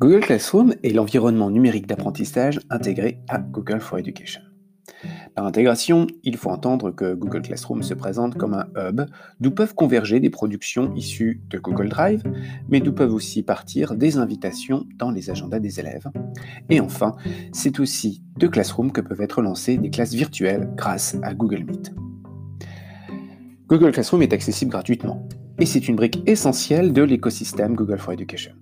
Google Classroom est l'environnement numérique d'apprentissage intégré à Google for Education. Par intégration, il faut entendre que Google Classroom se présente comme un hub d'où peuvent converger des productions issues de Google Drive, mais d'où peuvent aussi partir des invitations dans les agendas des élèves. Et enfin, c'est aussi de Classroom que peuvent être lancées des classes virtuelles grâce à Google Meet. Google Classroom est accessible gratuitement, et c'est une brique essentielle de l'écosystème Google for Education.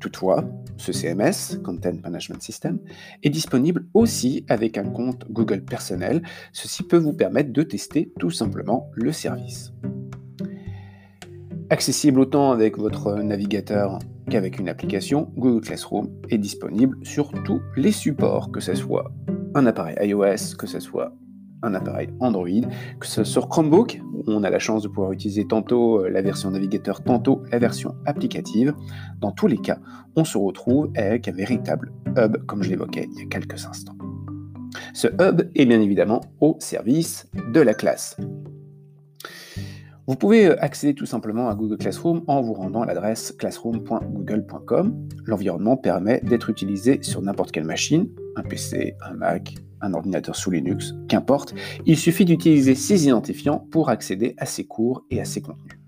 Toutefois, ce CMS, Content Management System, est disponible aussi avec un compte Google personnel. Ceci peut vous permettre de tester tout simplement le service. Accessible autant avec votre navigateur qu'avec une application, Google Classroom est disponible sur tous les supports, que ce soit un appareil iOS, que ce soit un appareil Android, que ce sur Chromebook, on a la chance de pouvoir utiliser tantôt euh, la version navigateur, tantôt la version applicative. Dans tous les cas, on se retrouve avec un véritable hub, comme je l'évoquais il y a quelques instants. Ce hub est bien évidemment au service de la classe. Vous pouvez euh, accéder tout simplement à Google Classroom en vous rendant à l'adresse classroom.google.com. L'environnement permet d'être utilisé sur n'importe quelle machine, un PC, un Mac, un ordinateur sous Linux, qu'importe. Il suffit d'utiliser ces identifiants pour accéder à ces cours et à ces contenus.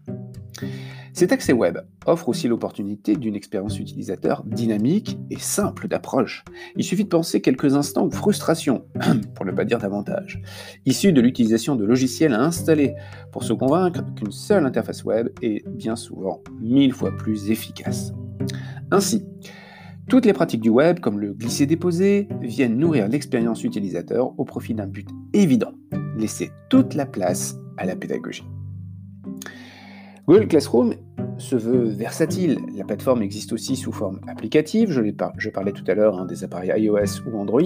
Cet accès web offre aussi l'opportunité d'une expérience utilisateur dynamique et simple d'approche. Il suffit de penser quelques instants aux frustrations, pour ne pas dire davantage, issues de l'utilisation de logiciels à installer pour se convaincre qu'une seule interface web est bien souvent mille fois plus efficace. Ainsi, toutes les pratiques du web, comme le glisser-déposer, viennent nourrir l'expérience utilisateur au profit d'un but évident, laisser toute la place à la pédagogie. Google Classroom se veut versatile. La plateforme existe aussi sous forme applicative, je, parlais tout à l'heure hein, des appareils iOS ou Android,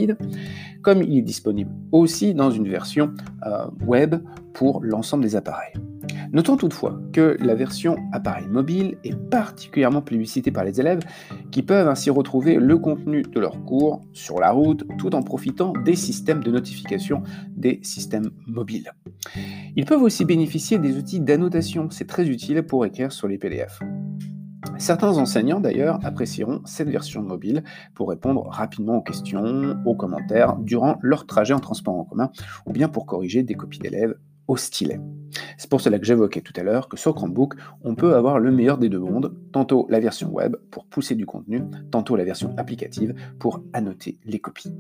comme il est disponible aussi dans une version euh, web pour l'ensemble des appareils. Notons toutefois que la version appareil mobile est particulièrement plébiscitée par les élèves qui peuvent ainsi retrouver le contenu de leurs cours sur la route tout en profitant des systèmes de notification des systèmes mobiles. Ils peuvent aussi bénéficier des outils d'annotation, c'est très utile pour écrire sur les PDF. Certains enseignants d'ailleurs apprécieront cette version mobile pour répondre rapidement aux questions, aux commentaires durant leur trajet en transport en commun ou bien pour corriger des copies d'élèves stylet. C'est pour cela que j'évoquais tout à l'heure que sur Chromebook, on peut avoir le meilleur des deux mondes, tantôt la version web pour pousser du contenu, tantôt la version applicative pour annoter les copies.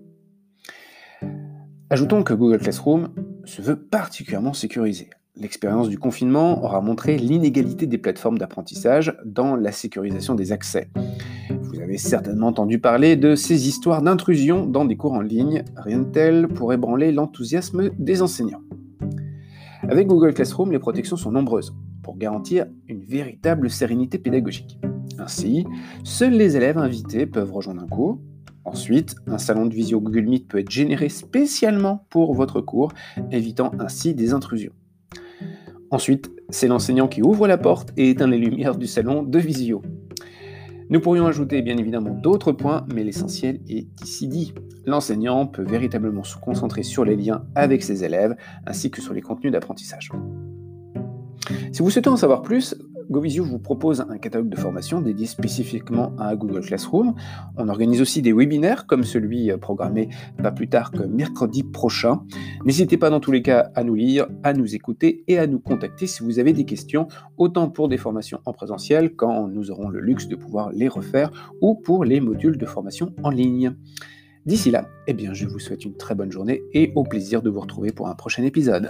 Ajoutons que Google Classroom se veut particulièrement sécurisé. L'expérience du confinement aura montré l'inégalité des plateformes d'apprentissage dans la sécurisation des accès. Vous avez certainement entendu parler de ces histoires d'intrusion dans des cours en ligne, rien de tel pour ébranler l'enthousiasme des enseignants. Avec Google Classroom, les protections sont nombreuses pour garantir une véritable sérénité pédagogique. Ainsi, seuls les élèves invités peuvent rejoindre un cours. Ensuite, un salon de visio Google Meet peut être généré spécialement pour votre cours, évitant ainsi des intrusions. Ensuite, c'est l'enseignant qui ouvre la porte et éteint les lumières du salon de visio. Nous pourrions ajouter bien évidemment d'autres points, mais l'essentiel est ici dit. L'enseignant peut véritablement se concentrer sur les liens avec ses élèves, ainsi que sur les contenus d'apprentissage. Si vous souhaitez en savoir plus, GoVisio vous propose un catalogue de formation dédié spécifiquement à Google Classroom. On organise aussi des webinaires comme celui euh, programmé pas plus tard que mercredi prochain. N'hésitez pas dans tous les cas à nous lire, à nous écouter et à nous contacter si vous avez des questions, autant pour des formations en présentiel quand nous aurons le luxe de pouvoir les refaire ou pour les modules de formation en ligne. D'ici là, eh bien, je vous souhaite une très bonne journée et au plaisir de vous retrouver pour un prochain épisode.